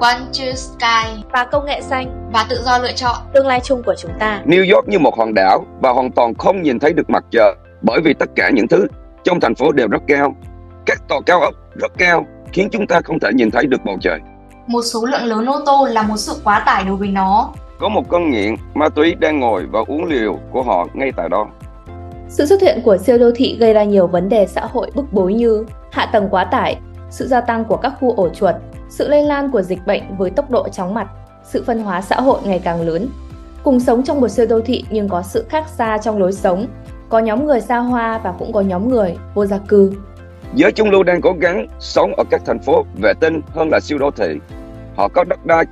One True Sky và công nghệ xanh và tự do lựa chọn tương lai chung của chúng ta. New York như một hòn đảo và hoàn toàn không nhìn thấy được mặt trời bởi vì tất cả những thứ trong thành phố đều rất cao. Các tòa cao ốc rất cao khiến chúng ta không thể nhìn thấy được bầu trời. Một số lượng lớn ô tô là một sự quá tải đối với nó. Có một con nghiện ma túy đang ngồi và uống liều của họ ngay tại đó. Sự xuất hiện của siêu đô thị gây ra nhiều vấn đề xã hội bức bối như hạ tầng quá tải, sự gia tăng của các khu ổ chuột, sự lây lan của dịch bệnh với tốc độ chóng mặt, sự phân hóa xã hội ngày càng lớn. Cùng sống trong một siêu đô thị nhưng có sự khác xa trong lối sống, có nhóm người xa hoa và cũng có nhóm người vô gia cư. Giới trung lưu đang cố gắng sống ở các thành phố vệ tinh hơn là siêu đô thị. Họ có đất đai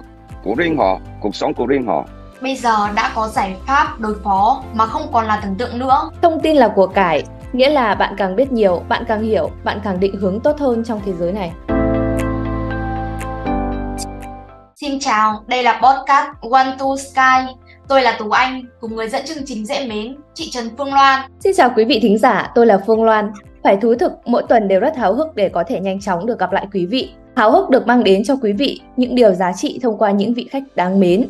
của riêng họ, cuộc sống của riêng họ. Bây giờ đã có giải pháp đối phó mà không còn là tưởng tượng nữa. Thông tin là của cải, nghĩa là bạn càng biết nhiều, bạn càng hiểu, bạn càng định hướng tốt hơn trong thế giới này. Xin chào, đây là podcast One to Sky. Tôi là Tú Anh, cùng người dẫn chương trình dễ mến, chị Trần Phương Loan. Xin chào quý vị thính giả, tôi là Phương Loan. Phải thú thực, mỗi tuần đều rất háo hức để có thể nhanh chóng được gặp lại quý vị. Háo hức được mang đến cho quý vị những điều giá trị thông qua những vị khách đáng mến.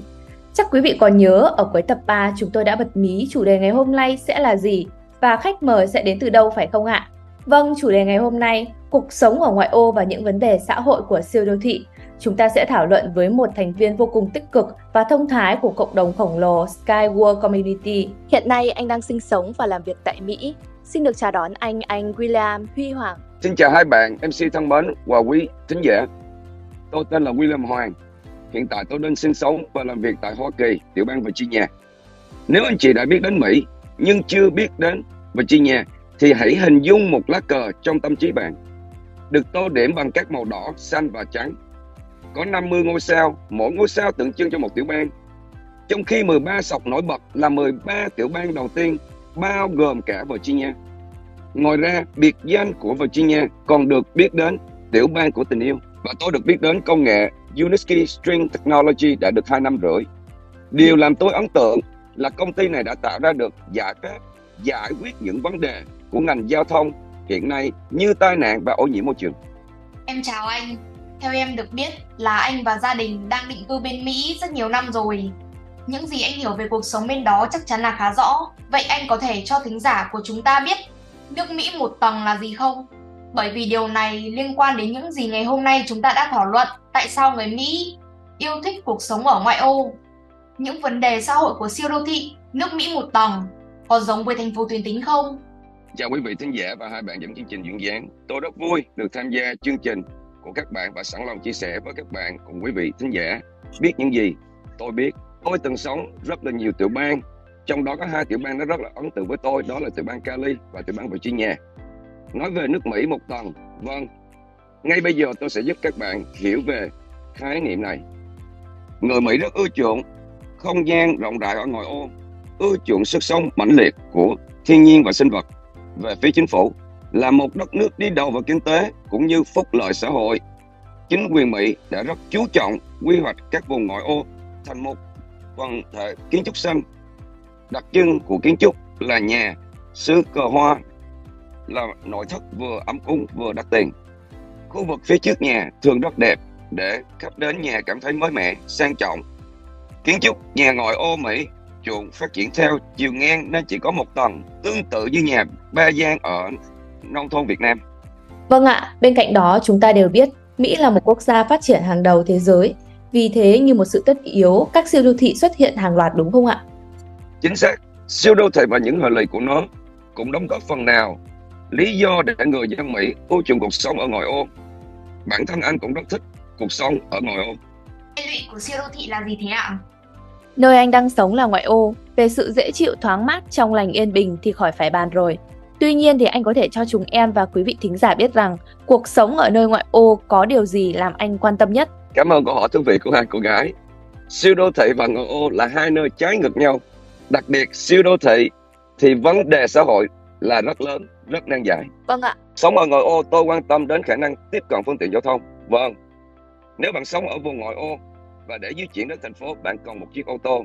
Chắc quý vị còn nhớ ở cuối tập 3 chúng tôi đã bật mí chủ đề ngày hôm nay sẽ là gì và khách mời sẽ đến từ đâu phải không ạ? Vâng, chủ đề ngày hôm nay, cuộc sống ở ngoại ô và những vấn đề xã hội của siêu đô thị chúng ta sẽ thảo luận với một thành viên vô cùng tích cực và thông thái của cộng đồng khổng lồ Sky World Community. Hiện nay anh đang sinh sống và làm việc tại Mỹ. Xin được chào đón anh anh William Huy Hoàng. Xin chào hai bạn MC thân mến và quý thính giả. Tôi tên là William Hoàng. Hiện tại tôi đang sinh sống và làm việc tại Hoa Kỳ, tiểu bang Virginia. Nếu anh chị đã biết đến Mỹ nhưng chưa biết đến Virginia thì hãy hình dung một lá cờ trong tâm trí bạn được tô điểm bằng các màu đỏ, xanh và trắng có 50 ngôi sao, mỗi ngôi sao tượng trưng cho một tiểu bang. Trong khi 13 sọc nổi bật là 13 tiểu bang đầu tiên, bao gồm cả Virginia. Ngoài ra, biệt danh của Virginia còn được biết đến tiểu bang của tình yêu. Và tôi được biết đến công nghệ Uniski String Technology đã được 2 năm rưỡi. Điều làm tôi ấn tượng là công ty này đã tạo ra được giải pháp giải quyết những vấn đề của ngành giao thông hiện nay như tai nạn và ô nhiễm môi trường. Em chào anh, theo em được biết là anh và gia đình đang định cư bên Mỹ rất nhiều năm rồi. Những gì anh hiểu về cuộc sống bên đó chắc chắn là khá rõ. Vậy anh có thể cho thính giả của chúng ta biết nước Mỹ một tầng là gì không? Bởi vì điều này liên quan đến những gì ngày hôm nay chúng ta đã thảo luận tại sao người Mỹ yêu thích cuộc sống ở ngoại ô. Những vấn đề xã hội của siêu đô thị, nước Mỹ một tầng có giống với thành phố tuyến tính không? Chào quý vị thính giả và hai bạn dẫn chương trình duyên dáng. Tôi rất vui được tham gia chương trình của các bạn và sẵn lòng chia sẻ với các bạn cùng quý vị thính giả biết những gì tôi biết. Tôi từng sống rất là nhiều tiểu bang, trong đó có hai tiểu bang nó rất là ấn tượng với tôi, đó là tiểu bang Cali và tiểu bang Virginia. Nói về nước Mỹ một tuần vâng, ngay bây giờ tôi sẽ giúp các bạn hiểu về khái niệm này. Người Mỹ rất ưa chuộng không gian rộng rãi ở ngoài ô, ưa chuộng sức sống mãnh liệt của thiên nhiên và sinh vật. Về phía chính phủ, là một đất nước đi đầu về kinh tế cũng như phúc lợi xã hội. Chính quyền Mỹ đã rất chú trọng quy hoạch các vùng ngoại ô thành một quần thể kiến trúc xanh. Đặc trưng của kiến trúc là nhà, xứ cờ hoa, là nội thất vừa ấm cúng vừa đắt tiền. Khu vực phía trước nhà thường rất đẹp để khách đến nhà cảm thấy mới mẻ, sang trọng. Kiến trúc nhà ngoại ô Mỹ chuộng phát triển theo chiều ngang nên chỉ có một tầng, tương tự như nhà ba gian ở nông thôn Việt Nam. Vâng ạ, bên cạnh đó chúng ta đều biết Mỹ là một quốc gia phát triển hàng đầu thế giới. Vì thế như một sự tất yếu, các siêu đô thị xuất hiện hàng loạt đúng không ạ? Chính xác, siêu đô thị và những hệ lụy của nó cũng đóng góp phần nào lý do để người dân Mỹ ưa chuộng cuộc sống ở ngoài ô. Bản thân anh cũng rất thích cuộc sống ở ngoài ô. Hệ lụy của siêu đô thị là gì thế ạ? Nơi anh đang sống là ngoại ô, về sự dễ chịu thoáng mát trong lành yên bình thì khỏi phải bàn rồi. Tuy nhiên thì anh có thể cho chúng em và quý vị thính giả biết rằng cuộc sống ở nơi ngoại ô có điều gì làm anh quan tâm nhất? Cảm ơn câu hỏi thú vị của hai cô gái. Siêu đô thị và ngoại ô là hai nơi trái ngược nhau. Đặc biệt siêu đô thị thì vấn đề xã hội là rất lớn, rất nan giải. Vâng ạ. Sống ở ngoại ô tôi quan tâm đến khả năng tiếp cận phương tiện giao thông. Vâng. Nếu bạn sống ở vùng ngoại ô và để di chuyển đến thành phố bạn cần một chiếc ô tô.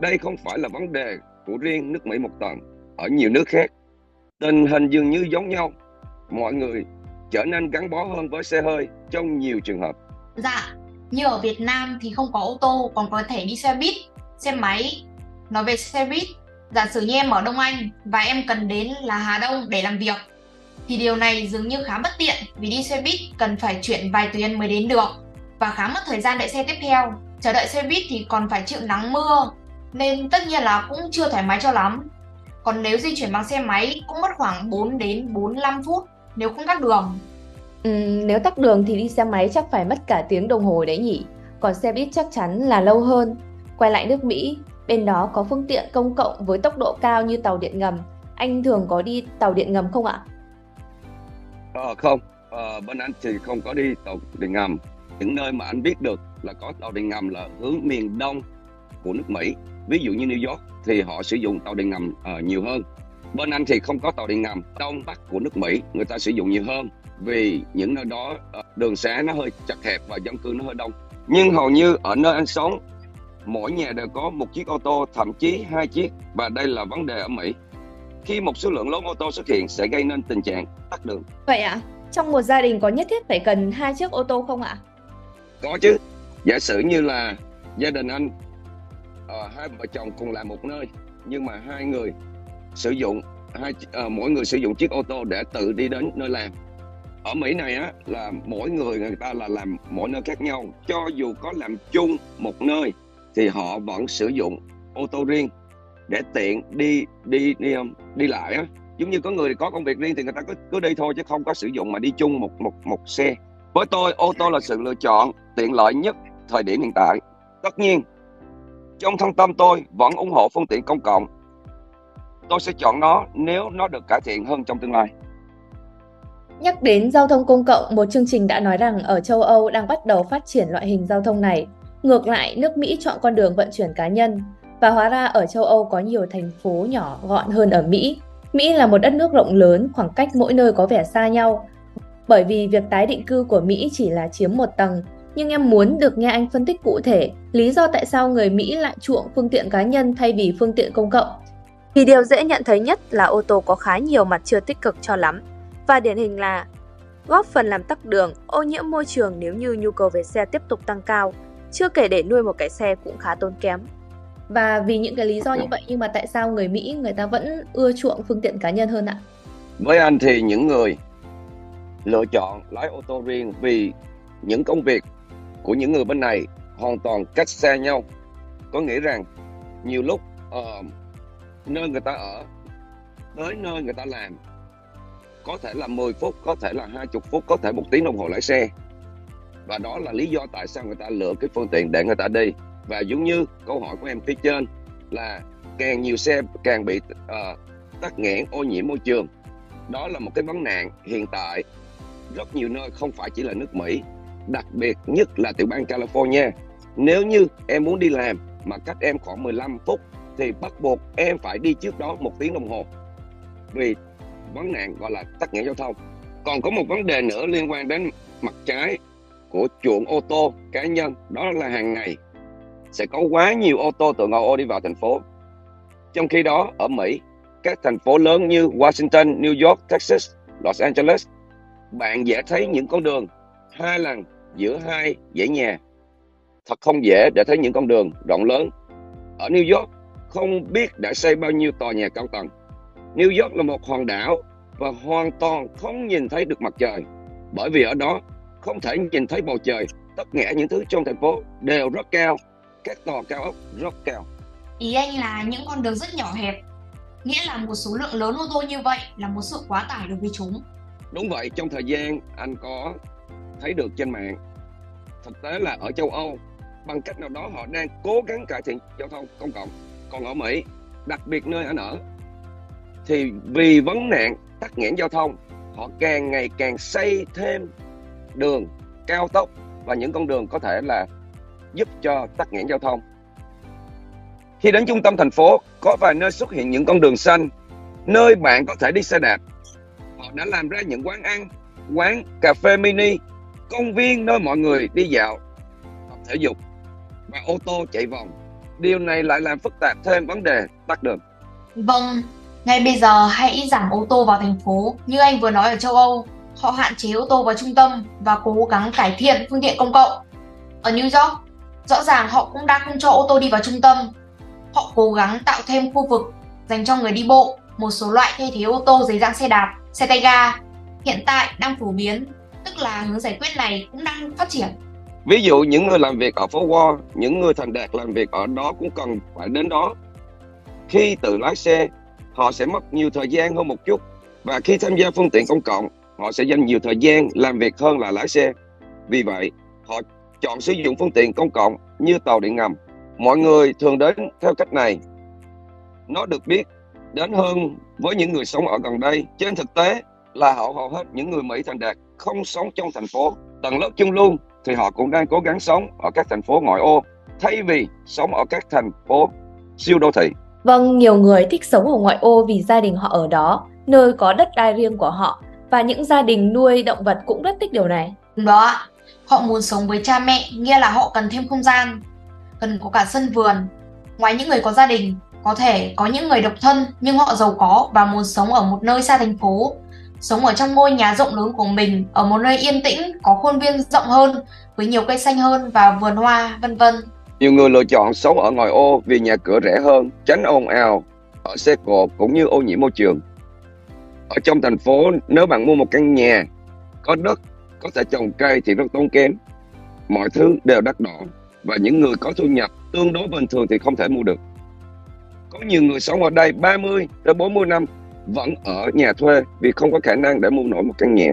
Đây không phải là vấn đề của riêng nước Mỹ một tầng. Ở nhiều nước khác tình hình dường như giống nhau mọi người trở nên gắn bó hơn với xe hơi trong nhiều trường hợp dạ Như ở Việt Nam thì không có ô tô còn có thể đi xe buýt, xe máy. Nói về xe buýt, giả sử như em ở Đông Anh và em cần đến là Hà Đông để làm việc thì điều này dường như khá bất tiện vì đi xe buýt cần phải chuyển vài tuyến mới đến được và khá mất thời gian đợi xe tiếp theo. Chờ đợi xe buýt thì còn phải chịu nắng mưa nên tất nhiên là cũng chưa thoải mái cho lắm. Còn nếu di chuyển bằng xe máy cũng mất khoảng 4 đến 45 phút nếu không tắc đường. Ừ, nếu tắc đường thì đi xe máy chắc phải mất cả tiếng đồng hồ đấy nhỉ. Còn xe buýt chắc chắn là lâu hơn. Quay lại nước Mỹ, bên đó có phương tiện công cộng với tốc độ cao như tàu điện ngầm. Anh thường có đi tàu điện ngầm không ạ? Ờ, không, ờ, bên anh thì không có đi tàu điện ngầm. Những nơi mà anh biết được là có tàu điện ngầm là hướng miền đông của nước Mỹ. Ví dụ như New York thì họ sử dụng tàu điện ngầm uh, nhiều hơn. Bên anh thì không có tàu điện ngầm. Đông bắc của nước Mỹ người ta sử dụng nhiều hơn vì những nơi đó uh, đường xá nó hơi chật hẹp và dân cư nó hơi đông. Nhưng hầu như ở nơi anh sống mỗi nhà đều có một chiếc ô tô, thậm chí hai chiếc và đây là vấn đề ở Mỹ khi một số lượng lớn ô tô xuất hiện sẽ gây nên tình trạng tắc đường. Vậy ạ? À? Trong một gia đình có nhất thiết phải cần hai chiếc ô tô không ạ? Có chứ. Giả sử như là gia đình anh uh, hai vợ chồng cùng làm một nơi nhưng mà hai người sử dụng hai uh, mỗi người sử dụng chiếc ô tô để tự đi đến nơi làm. Ở Mỹ này á là mỗi người người ta là làm mỗi nơi khác nhau. Cho dù có làm chung một nơi thì họ vẫn sử dụng ô tô riêng để tiện đi đi đi um, đi lại á. Giống như có người có công việc riêng thì người ta cứ cứ đi thôi chứ không có sử dụng mà đi chung một một một xe. Với tôi ô tô là sự lựa chọn tiện lợi nhất thời điểm hiện tại tất nhiên trong thâm tâm tôi vẫn ủng hộ phương tiện công cộng tôi sẽ chọn nó nếu nó được cải thiện hơn trong tương lai Nhắc đến giao thông công cộng, một chương trình đã nói rằng ở châu Âu đang bắt đầu phát triển loại hình giao thông này. Ngược lại, nước Mỹ chọn con đường vận chuyển cá nhân. Và hóa ra ở châu Âu có nhiều thành phố nhỏ gọn hơn ở Mỹ. Mỹ là một đất nước rộng lớn, khoảng cách mỗi nơi có vẻ xa nhau. Bởi vì việc tái định cư của Mỹ chỉ là chiếm một tầng, nhưng em muốn được nghe anh phân tích cụ thể lý do tại sao người Mỹ lại chuộng phương tiện cá nhân thay vì phương tiện công cộng. Vì điều dễ nhận thấy nhất là ô tô có khá nhiều mặt chưa tích cực cho lắm, và điển hình là góp phần làm tắc đường, ô nhiễm môi trường nếu như nhu cầu về xe tiếp tục tăng cao, chưa kể để nuôi một cái xe cũng khá tốn kém. Và vì những cái lý do như vậy nhưng mà tại sao người Mỹ người ta vẫn ưa chuộng phương tiện cá nhân hơn ạ? Với anh thì những người lựa chọn lái ô tô riêng vì những công việc của những người bên này hoàn toàn cách xa nhau. Có nghĩa rằng nhiều lúc uh, nơi người ta ở tới nơi người ta làm có thể là 10 phút, có thể là 20 phút, có thể một tiếng đồng hồ lái xe. Và đó là lý do tại sao người ta lựa cái phương tiện để người ta đi và giống như câu hỏi của em phía trên là càng nhiều xe càng bị uh, tắc nghẽn ô nhiễm môi trường đó là một cái vấn nạn hiện tại rất nhiều nơi không phải chỉ là nước Mỹ đặc biệt nhất là tiểu bang California. Nếu như em muốn đi làm mà cách em khoảng 15 phút thì bắt buộc em phải đi trước đó một tiếng đồng hồ. Vì vấn nạn gọi là tắc nghẽn giao thông. Còn có một vấn đề nữa liên quan đến mặt trái của chuộng ô tô cá nhân đó là hàng ngày sẽ có quá nhiều ô tô từ ngoại ô đi vào thành phố. Trong khi đó, ở Mỹ, các thành phố lớn như Washington, New York, Texas, Los Angeles, bạn dễ thấy những con đường hai lần giữa hai dãy nhà. Thật không dễ để thấy những con đường rộng lớn. Ở New York, không biết đã xây bao nhiêu tòa nhà cao tầng. New York là một hòn đảo và hoàn toàn không nhìn thấy được mặt trời. Bởi vì ở đó không thể nhìn thấy bầu trời. Tất cả những thứ trong thành phố đều rất cao các tòa cao ốc rất cao. Ý anh là những con đường rất nhỏ hẹp, nghĩa là một số lượng lớn ô tô như vậy là một sự quá tải đối với chúng. Đúng vậy, trong thời gian anh có thấy được trên mạng, thực tế là ở châu Âu bằng cách nào đó họ đang cố gắng cải thiện giao thông công cộng. Còn ở Mỹ, đặc biệt nơi anh ở, thì vì vấn nạn tắc nghẽn giao thông, họ càng ngày càng xây thêm đường cao tốc và những con đường có thể là giúp cho tắc nghẽn giao thông. Khi đến trung tâm thành phố, có vài nơi xuất hiện những con đường xanh, nơi bạn có thể đi xe đạp. Họ đã làm ra những quán ăn, quán cà phê mini, công viên nơi mọi người đi dạo, tập thể dục và ô tô chạy vòng. Điều này lại làm phức tạp thêm vấn đề tắc đường. Vâng, ngay bây giờ hãy giảm ô tô vào thành phố. Như anh vừa nói ở châu Âu, họ hạn chế ô tô vào trung tâm và cố gắng cải thiện phương tiện công cộng Ở New York, rõ ràng họ cũng đang không cho ô tô đi vào trung tâm. Họ cố gắng tạo thêm khu vực dành cho người đi bộ, một số loại thay thế ô tô dưới dạng xe đạp, xe tay ga. Hiện tại đang phổ biến, tức là hướng giải quyết này cũng đang phát triển. Ví dụ những người làm việc ở phố Wall, những người thành đạt làm việc ở đó cũng cần phải đến đó. Khi tự lái xe, họ sẽ mất nhiều thời gian hơn một chút và khi tham gia phương tiện công cộng, họ sẽ dành nhiều thời gian làm việc hơn là lái xe. Vì vậy, họ chọn sử dụng phương tiện công cộng như tàu điện ngầm. Mọi người thường đến theo cách này. Nó được biết đến hơn với những người sống ở gần đây. Trên thực tế là họ hầu hết những người Mỹ thành đạt không sống trong thành phố. Tầng lớp chung luôn thì họ cũng đang cố gắng sống ở các thành phố ngoại ô thay vì sống ở các thành phố siêu đô thị. Vâng, nhiều người thích sống ở ngoại ô vì gia đình họ ở đó, nơi có đất đai riêng của họ và những gia đình nuôi động vật cũng rất thích điều này. Đúng đó ạ. Họ muốn sống với cha mẹ, nghĩa là họ cần thêm không gian, cần có cả sân vườn. Ngoài những người có gia đình, có thể có những người độc thân nhưng họ giàu có và muốn sống ở một nơi xa thành phố, sống ở trong ngôi nhà rộng lớn của mình, ở một nơi yên tĩnh, có khuôn viên rộng hơn, với nhiều cây xanh hơn và vườn hoa, vân vân. Nhiều người lựa chọn sống ở ngoài ô vì nhà cửa rẻ hơn, tránh ồn ào, ở xe cộ cũng như ô nhiễm môi trường. Ở trong thành phố, nếu bạn mua một căn nhà, có đất, có thể trồng cây thì rất tốn kém. Mọi thứ đều đắt đỏ và những người có thu nhập tương đối bình thường thì không thể mua được. Có nhiều người sống ở đây 30 tới 40 năm vẫn ở nhà thuê vì không có khả năng để mua nổi một căn nhà.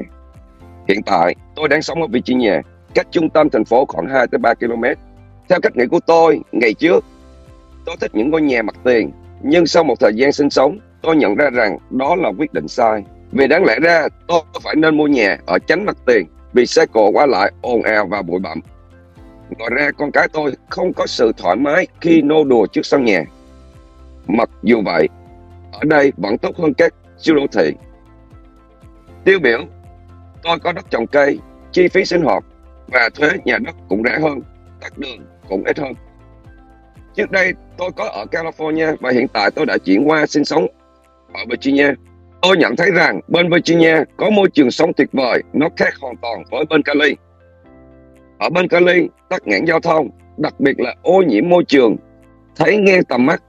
Hiện tại, tôi đang sống ở vị trí nhà cách trung tâm thành phố khoảng 2 tới 3 km. Theo cách nghĩ của tôi, ngày trước, tôi thích những ngôi nhà mặt tiền, nhưng sau một thời gian sinh sống, tôi nhận ra rằng đó là quyết định sai. Vì đáng lẽ ra, tôi phải nên mua nhà ở tránh mặt tiền, vì xe cộ qua lại ồn ào và bụi bặm. Ngoài ra, con cái tôi không có sự thoải mái khi nô đùa trước sân nhà. Mặc dù vậy, ở đây vẫn tốt hơn các siêu đô thị. Tiêu biểu, tôi có đất trồng cây, chi phí sinh hoạt và thuế nhà đất cũng rẻ hơn, tắt đường cũng ít hơn. Trước đây tôi có ở California và hiện tại tôi đã chuyển qua sinh sống ở Virginia. Tôi nhận thấy rằng bên Virginia có môi trường sống tuyệt vời, nó khác hoàn toàn với bên Cali. Ở bên Cali, tắc nghẽn giao thông, đặc biệt là ô nhiễm môi trường, thấy ngang tầm mắt.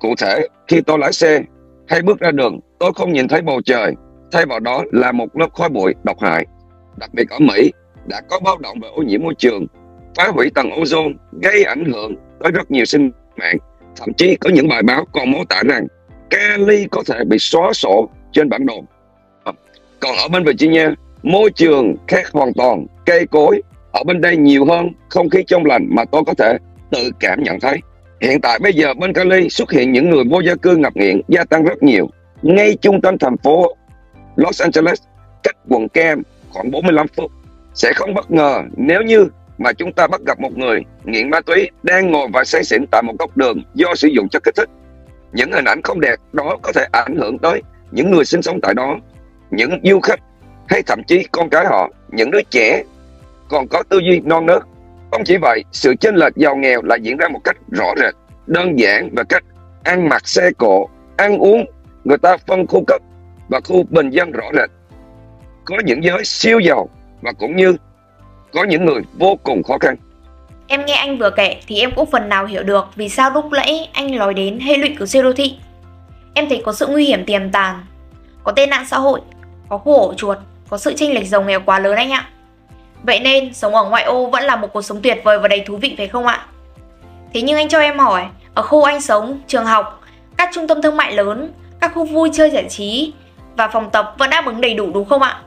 Cụ thể, khi tôi lái xe hay bước ra đường, tôi không nhìn thấy bầu trời, thay vào đó là một lớp khói bụi độc hại. Đặc biệt ở Mỹ, đã có báo động về ô nhiễm môi trường, phá hủy tầng ozone, gây ảnh hưởng tới rất nhiều sinh mạng. Thậm chí có những bài báo còn mô tả rằng Cali có thể bị xóa sổ trên bản đồ. Còn ở bên Virginia, môi trường khác hoàn toàn, cây cối ở bên đây nhiều hơn, không khí trong lành mà tôi có thể tự cảm nhận thấy. Hiện tại bây giờ bên Cali xuất hiện những người vô gia cư ngập nghiện gia tăng rất nhiều. Ngay trung tâm thành phố Los Angeles, cách quận Cam khoảng 45 phút. Sẽ không bất ngờ nếu như mà chúng ta bắt gặp một người nghiện ma túy đang ngồi và say xỉn tại một góc đường do sử dụng chất kích thích. Những hình ảnh không đẹp đó có thể ảnh hưởng tới những người sinh sống tại đó, những du khách hay thậm chí con cái họ, những đứa trẻ còn có tư duy non nớt không chỉ vậy, sự chênh lệch giàu nghèo lại diễn ra một cách rõ rệt, đơn giản và cách ăn mặc xe cộ, ăn uống, người ta phân khu cấp và khu bình dân rõ rệt. Có những giới siêu giàu và cũng như có những người vô cùng khó khăn. Em nghe anh vừa kể thì em cũng phần nào hiểu được vì sao lúc nãy anh nói đến hệ lụy của siêu đô thị. Em thấy có sự nguy hiểm tiềm tàng, có tên nạn xã hội, có khu ổ chuột, có sự chênh lệch giàu nghèo quá lớn anh ạ. Vậy nên sống ở ngoại ô vẫn là một cuộc sống tuyệt vời và đầy thú vị phải không ạ? Thế nhưng anh cho em hỏi, ở khu anh sống, trường học, các trung tâm thương mại lớn, các khu vui chơi giải trí và phòng tập vẫn đáp ứng đầy đủ đúng không ạ?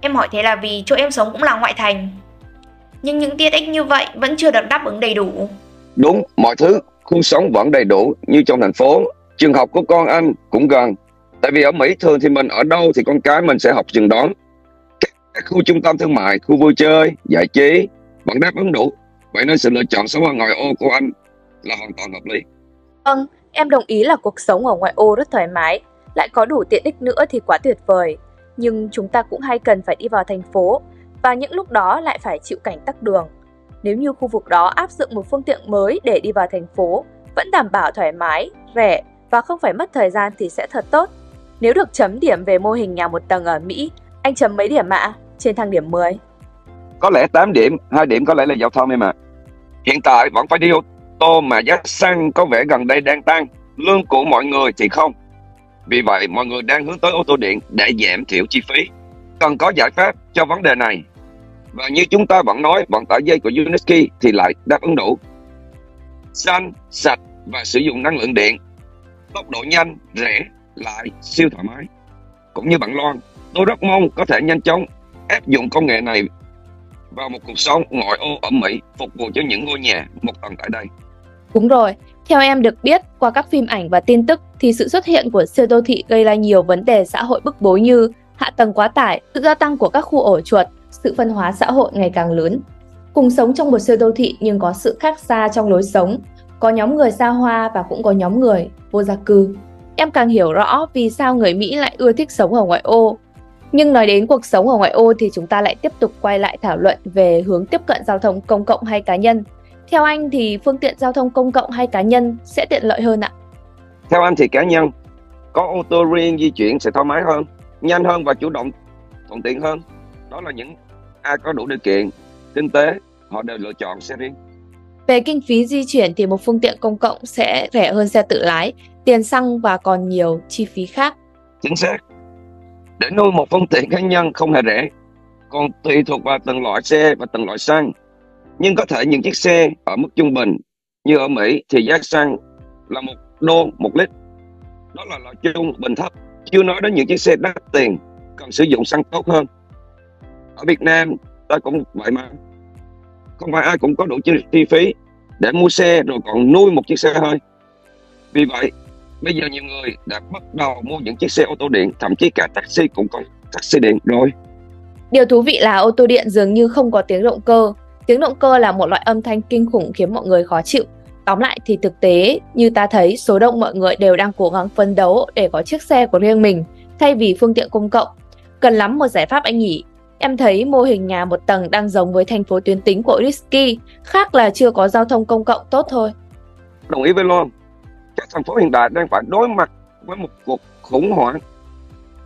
Em hỏi thế là vì chỗ em sống cũng là ngoại thành. Nhưng những tiện ích như vậy vẫn chưa được đáp ứng đầy đủ. Đúng, mọi thứ, khu sống vẫn đầy đủ như trong thành phố. Trường học của con anh cũng gần. Tại vì ở Mỹ thường thì mình ở đâu thì con cái mình sẽ học trường đó các khu trung tâm thương mại, khu vui chơi, giải trí vẫn đáp ứng đủ. Vậy nên sự lựa chọn sống ở ngoài ô của anh là hoàn toàn hợp lý. Vâng, em đồng ý là cuộc sống ở ngoại ô rất thoải mái, lại có đủ tiện ích nữa thì quá tuyệt vời. Nhưng chúng ta cũng hay cần phải đi vào thành phố và những lúc đó lại phải chịu cảnh tắc đường. Nếu như khu vực đó áp dụng một phương tiện mới để đi vào thành phố, vẫn đảm bảo thoải mái, rẻ và không phải mất thời gian thì sẽ thật tốt. Nếu được chấm điểm về mô hình nhà một tầng ở Mỹ, anh chấm mấy điểm ạ? trên thang điểm 10. có lẽ 8 điểm, 2 điểm có lẽ là giao thông em ạ. Hiện tại vẫn phải đi ô tô mà giá xăng có vẻ gần đây đang tăng, lương của mọi người thì không. Vì vậy, mọi người đang hướng tới ô tô điện để giảm thiểu chi phí. Cần có giải pháp cho vấn đề này. Và như chúng ta vẫn nói, vận tải dây của UNESCO thì lại đáp ứng đủ. Xanh, sạch và sử dụng năng lượng điện. Tốc độ nhanh, rẻ, lại siêu thoải mái. Cũng như bạn Loan, tôi rất mong có thể nhanh chóng áp dụng công nghệ này vào một cuộc sống ngoại ô ở Mỹ phục vụ cho những ngôi nhà một tầng tại đây. Đúng rồi, theo em được biết qua các phim ảnh và tin tức thì sự xuất hiện của siêu đô thị gây ra nhiều vấn đề xã hội bức bối như hạ tầng quá tải, sự gia tăng của các khu ổ chuột, sự phân hóa xã hội ngày càng lớn. Cùng sống trong một siêu đô thị nhưng có sự khác xa trong lối sống, có nhóm người xa hoa và cũng có nhóm người vô gia cư. Em càng hiểu rõ vì sao người Mỹ lại ưa thích sống ở ngoại ô. Nhưng nói đến cuộc sống ở ngoại ô thì chúng ta lại tiếp tục quay lại thảo luận về hướng tiếp cận giao thông công cộng hay cá nhân. Theo anh thì phương tiện giao thông công cộng hay cá nhân sẽ tiện lợi hơn ạ? Theo anh thì cá nhân, có ô tô riêng di chuyển sẽ thoải mái hơn, nhanh hơn và chủ động thuận tiện hơn. Đó là những ai có đủ điều kiện, kinh tế, họ đều lựa chọn xe riêng. Về kinh phí di chuyển thì một phương tiện công cộng sẽ rẻ hơn xe tự lái, tiền xăng và còn nhiều chi phí khác. Chính xác. Để nuôi một phương tiện cá nhân không hề rẻ, còn tùy thuộc vào từng loại xe và từng loại xăng. Nhưng có thể những chiếc xe ở mức trung bình như ở Mỹ thì giá xăng là một đô một lít. Đó là loại trung bình thấp. Chưa nói đến những chiếc xe đắt tiền cần sử dụng xăng tốt hơn. Ở Việt Nam ta cũng vậy mà. Không phải ai cũng có đủ chi phí để mua xe rồi còn nuôi một chiếc xe thôi. Vì vậy, bây giờ nhiều người đã bắt đầu mua những chiếc xe ô tô điện, thậm chí cả taxi cũng có taxi điện rồi. Điều thú vị là ô tô điện dường như không có tiếng động cơ. Tiếng động cơ là một loại âm thanh kinh khủng khiến mọi người khó chịu. Tóm lại thì thực tế, như ta thấy, số đông mọi người đều đang cố gắng phấn đấu để có chiếc xe của riêng mình, thay vì phương tiện công cộng. Cần lắm một giải pháp anh nhỉ? Em thấy mô hình nhà một tầng đang giống với thành phố tuyến tính của Risky, khác là chưa có giao thông công cộng tốt thôi. Đồng ý với Loan, các thành phố hiện đại đang phải đối mặt với một cuộc khủng hoảng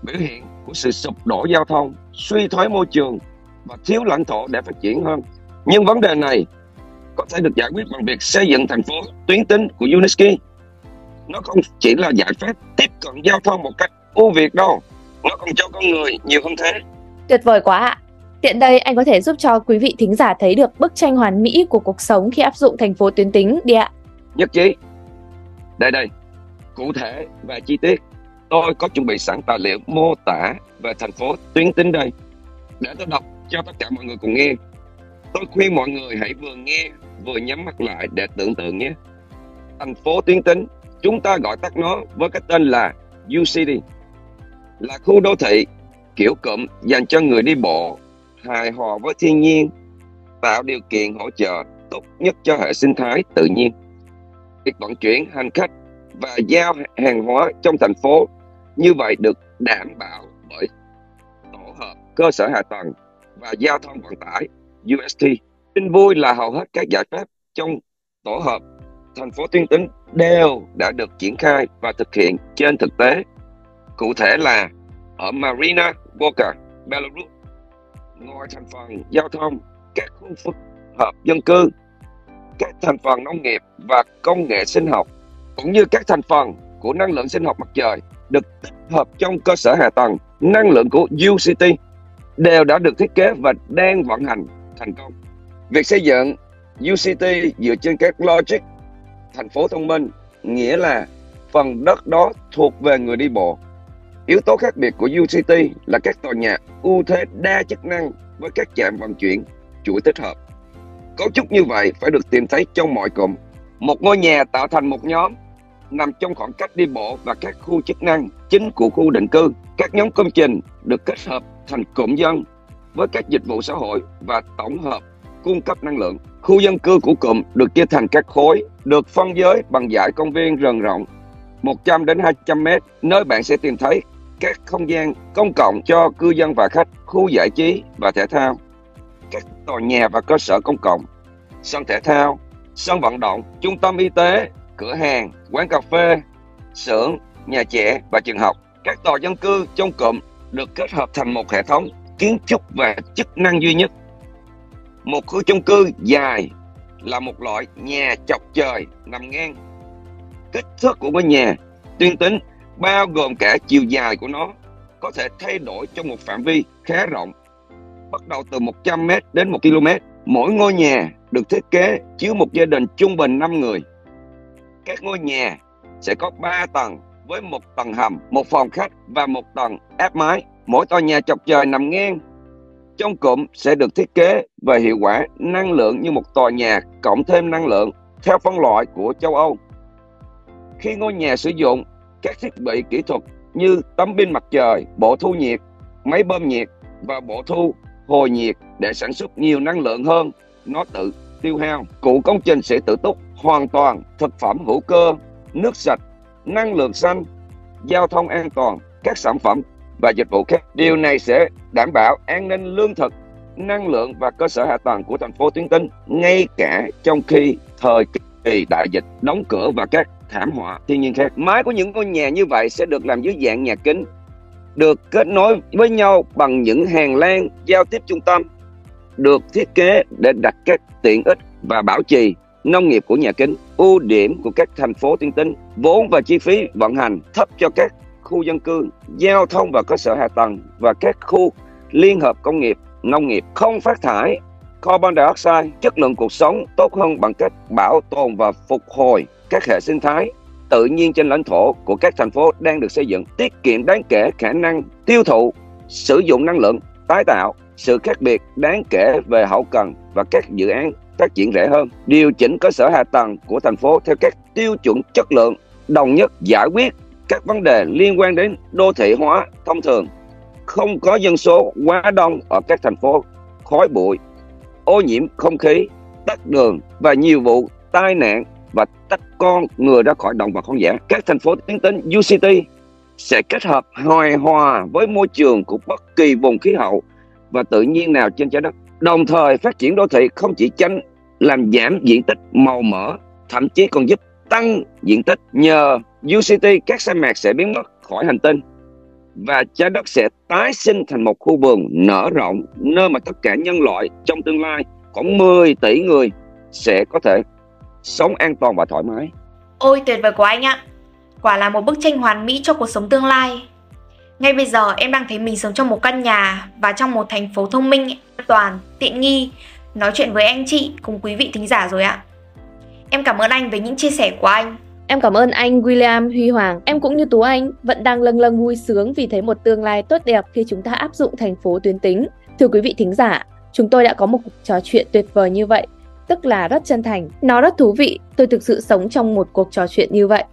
biểu hiện của sự sụp đổ giao thông, suy thoái môi trường và thiếu lãnh thổ để phát triển hơn. Nhưng vấn đề này có thể được giải quyết bằng việc xây dựng thành phố tuyến tính của UNESCO. Nó không chỉ là giải pháp tiếp cận giao thông một cách ưu việt đâu, nó còn cho con người nhiều hơn thế. Tuyệt vời quá ạ! Tiện đây anh có thể giúp cho quý vị thính giả thấy được bức tranh hoàn mỹ của cuộc sống khi áp dụng thành phố tuyến tính đi ạ. Nhất trí. Đây đây, cụ thể và chi tiết, tôi có chuẩn bị sẵn tài liệu mô tả về thành phố tuyến tính đây. Để tôi đọc cho tất cả mọi người cùng nghe. Tôi khuyên mọi người hãy vừa nghe vừa nhắm mắt lại để tưởng tượng nhé. Thành phố tuyến tính, chúng ta gọi tắt nó với cái tên là UCD, là khu đô thị kiểu cụm dành cho người đi bộ, hài hòa với thiên nhiên, tạo điều kiện hỗ trợ tốt nhất cho hệ sinh thái tự nhiên. Việc vận chuyển hành khách và giao hàng hóa trong thành phố như vậy được đảm bảo bởi tổ hợp cơ sở hạ tầng và giao thông vận tải UST. Tin vui là hầu hết các giải pháp trong tổ hợp thành phố tuyến tính đều đã được triển khai và thực hiện trên thực tế. Cụ thể là ở Marina Walker, Belarus, ngoài thành phần giao thông, các khu phức hợp dân cư, các thành phần nông nghiệp và công nghệ sinh học, cũng như các thành phần của năng lượng sinh học mặt trời được tích hợp trong cơ sở hạ tầng năng lượng của UCT đều đã được thiết kế và đang vận hành thành công. Việc xây dựng UCT dựa trên các logic thành phố thông minh nghĩa là phần đất đó thuộc về người đi bộ. Yếu tố khác biệt của UCT là các tòa nhà ưu thế đa chức năng với các trạm vận chuyển chuỗi tích hợp. Cấu trúc như vậy phải được tìm thấy trong mọi cụm. Một ngôi nhà tạo thành một nhóm nằm trong khoảng cách đi bộ và các khu chức năng chính của khu định cư. Các nhóm công trình được kết hợp thành cụm dân với các dịch vụ xã hội và tổng hợp cung cấp năng lượng. Khu dân cư của cụm được chia thành các khối, được phân giới bằng dải công viên rần rộng 100 đến 200 mét, nơi bạn sẽ tìm thấy các không gian công cộng cho cư dân và khách, khu giải trí và thể thao, các tòa nhà và cơ sở công cộng, sân thể thao, sân vận động, trung tâm y tế, cửa hàng, quán cà phê, xưởng, nhà trẻ và trường học. Các tòa dân cư trong cụm được kết hợp thành một hệ thống kiến trúc và chức năng duy nhất. Một khu chung cư dài là một loại nhà chọc trời nằm ngang. Kích thước của ngôi nhà tuyên tính bao gồm cả chiều dài của nó có thể thay đổi trong một phạm vi khá rộng bắt đầu từ 100m đến 1 km. Mỗi ngôi nhà được thiết kế chứa một gia đình trung bình 5 người. Các ngôi nhà sẽ có 3 tầng với một tầng hầm, một phòng khách và một tầng áp mái. Mỗi tòa nhà chọc trời nằm ngang trong cụm sẽ được thiết kế về hiệu quả năng lượng như một tòa nhà cộng thêm năng lượng theo phân loại của châu Âu. Khi ngôi nhà sử dụng các thiết bị kỹ thuật như tấm pin mặt trời, bộ thu nhiệt, máy bơm nhiệt và bộ thu hồi nhiệt để sản xuất nhiều năng lượng hơn. Nó tự tiêu hao. Cụ công trình sẽ tự túc hoàn toàn thực phẩm hữu cơ, nước sạch, năng lượng xanh, giao thông an toàn, các sản phẩm và dịch vụ khác. Điều này sẽ đảm bảo an ninh lương thực, năng lượng và cơ sở hạ tầng của thành phố tuyến Tinh, ngay cả trong khi thời kỳ đại dịch đóng cửa và các thảm họa thiên nhiên khác. Mái của những ngôi nhà như vậy sẽ được làm dưới dạng nhà kính được kết nối với nhau bằng những hàng lan giao tiếp trung tâm được thiết kế để đặt các tiện ích và bảo trì nông nghiệp của nhà kính. Ưu điểm của các thành phố tiên tính, vốn và chi phí vận hành thấp cho các khu dân cư, giao thông và cơ sở hạ tầng và các khu liên hợp công nghiệp, nông nghiệp không phát thải carbon dioxide, chất lượng cuộc sống tốt hơn bằng cách bảo tồn và phục hồi các hệ sinh thái tự nhiên trên lãnh thổ của các thành phố đang được xây dựng, tiết kiệm đáng kể khả năng tiêu thụ, sử dụng năng lượng, tái tạo. Sự khác biệt đáng kể về hậu cần và các dự án phát triển rẻ hơn. Điều chỉnh cơ sở hạ tầng của thành phố theo các tiêu chuẩn chất lượng, đồng nhất giải quyết các vấn đề liên quan đến đô thị hóa thông thường. Không có dân số quá đông ở các thành phố, khói bụi, ô nhiễm không khí, tắc đường và nhiều vụ tai nạn và tách con người ra khỏi động vật hoang dã. Các thành phố tiến tính UCT sẽ kết hợp hài hòa với môi trường của bất kỳ vùng khí hậu và tự nhiên nào trên trái đất. Đồng thời phát triển đô thị không chỉ tránh làm giảm diện tích màu mỡ, thậm chí còn giúp tăng diện tích nhờ UCT các sa mạc sẽ biến mất khỏi hành tinh và trái đất sẽ tái sinh thành một khu vườn nở rộng nơi mà tất cả nhân loại trong tương lai khoảng 10 tỷ người sẽ có thể sống an toàn và thoải mái. Ôi tuyệt vời của anh ạ. Quả là một bức tranh hoàn mỹ cho cuộc sống tương lai. Ngay bây giờ em đang thấy mình sống trong một căn nhà và trong một thành phố thông minh, an toàn, tiện nghi, nói chuyện với anh chị cùng quý vị thính giả rồi ạ. Em cảm ơn anh với những chia sẻ của anh. Em cảm ơn anh William Huy Hoàng. Em cũng như Tú Anh vẫn đang lâng lâng vui sướng vì thấy một tương lai tốt đẹp khi chúng ta áp dụng thành phố tuyến tính. Thưa quý vị thính giả, chúng tôi đã có một cuộc trò chuyện tuyệt vời như vậy tức là rất chân thành. Nó rất thú vị, tôi thực sự sống trong một cuộc trò chuyện như vậy.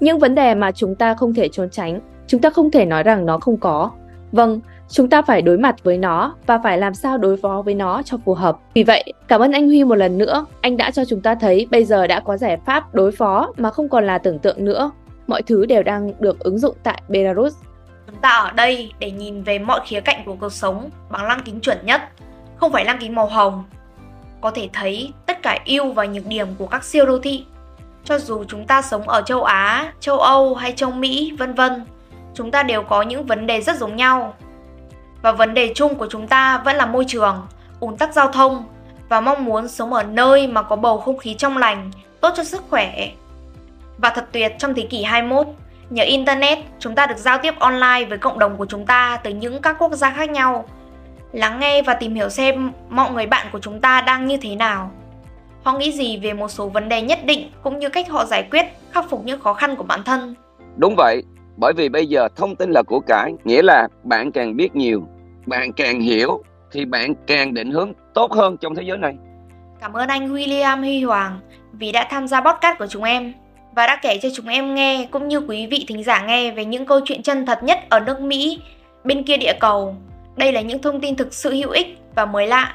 Những vấn đề mà chúng ta không thể trốn tránh, chúng ta không thể nói rằng nó không có. Vâng, chúng ta phải đối mặt với nó và phải làm sao đối phó với nó cho phù hợp. Vì vậy, cảm ơn anh Huy một lần nữa. Anh đã cho chúng ta thấy bây giờ đã có giải pháp đối phó mà không còn là tưởng tượng nữa. Mọi thứ đều đang được ứng dụng tại Belarus. Chúng ta ở đây để nhìn về mọi khía cạnh của cuộc sống bằng lăng kính chuẩn nhất, không phải lăng kính màu hồng có thể thấy tất cả ưu và nhược điểm của các siêu đô thị. Cho dù chúng ta sống ở châu Á, châu Âu hay châu Mỹ, vân vân, chúng ta đều có những vấn đề rất giống nhau. Và vấn đề chung của chúng ta vẫn là môi trường, ùn tắc giao thông và mong muốn sống ở nơi mà có bầu không khí trong lành, tốt cho sức khỏe. Và thật tuyệt trong thế kỷ 21, nhờ Internet, chúng ta được giao tiếp online với cộng đồng của chúng ta từ những các quốc gia khác nhau lắng nghe và tìm hiểu xem mọi người bạn của chúng ta đang như thế nào. Họ nghĩ gì về một số vấn đề nhất định cũng như cách họ giải quyết, khắc phục những khó khăn của bản thân. Đúng vậy, bởi vì bây giờ thông tin là của cải, nghĩa là bạn càng biết nhiều, bạn càng hiểu thì bạn càng định hướng tốt hơn trong thế giới này. Cảm ơn anh William Huy Hoàng vì đã tham gia podcast của chúng em và đã kể cho chúng em nghe cũng như quý vị thính giả nghe về những câu chuyện chân thật nhất ở nước Mỹ, bên kia địa cầu đây là những thông tin thực sự hữu ích và mới lạ.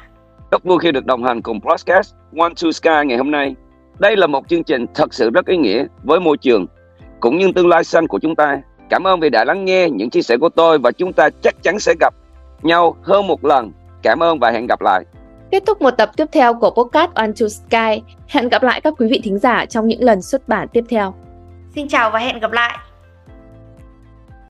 Rất vui khi được đồng hành cùng podcast One to Sky ngày hôm nay. Đây là một chương trình thật sự rất ý nghĩa với môi trường cũng như tương lai xanh của chúng ta. Cảm ơn vì đã lắng nghe những chia sẻ của tôi và chúng ta chắc chắn sẽ gặp nhau hơn một lần. Cảm ơn và hẹn gặp lại. Kết thúc một tập tiếp theo của podcast One to Sky. Hẹn gặp lại các quý vị thính giả trong những lần xuất bản tiếp theo. Xin chào và hẹn gặp lại.